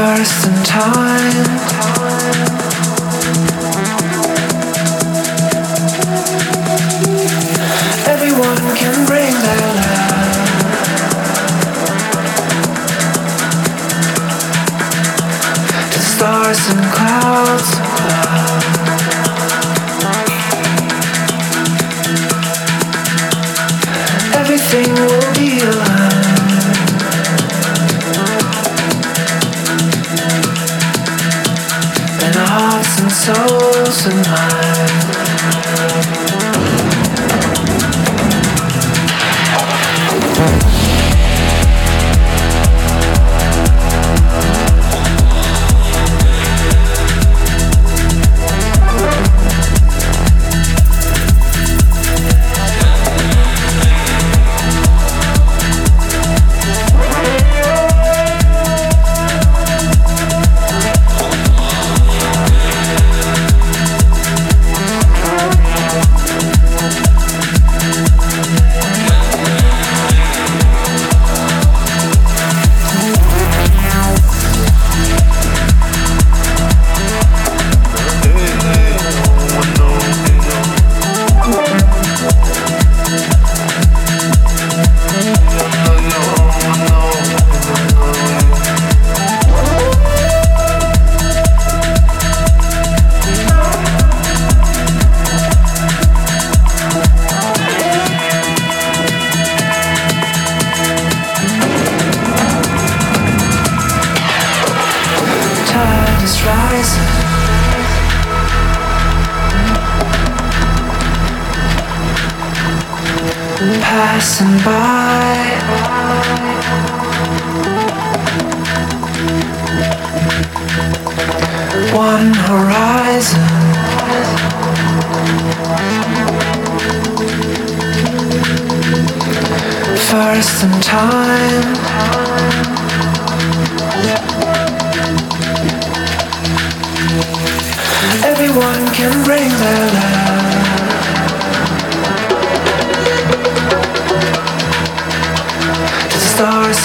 first in time. Everyone can bring their love to stars and clouds. close in passing by. One horizon. First in time. Everyone can bring their love.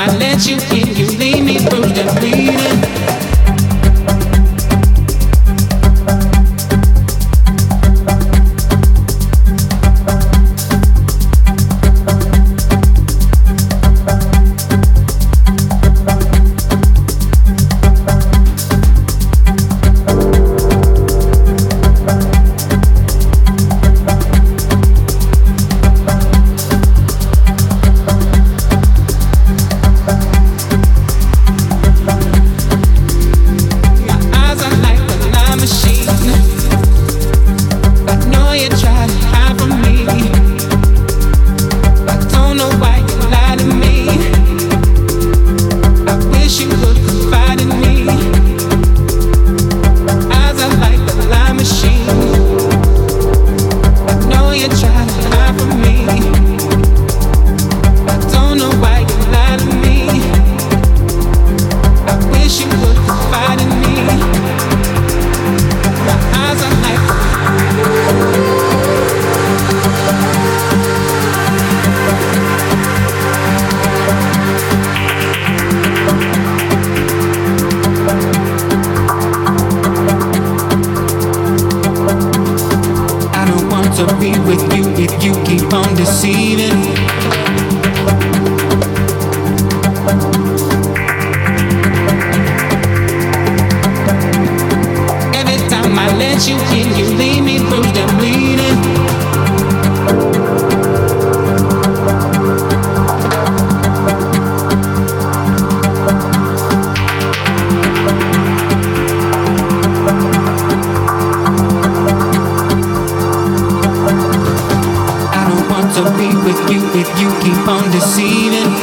I let you in, you lead me through the bleeding. with you if you keep on deceiving.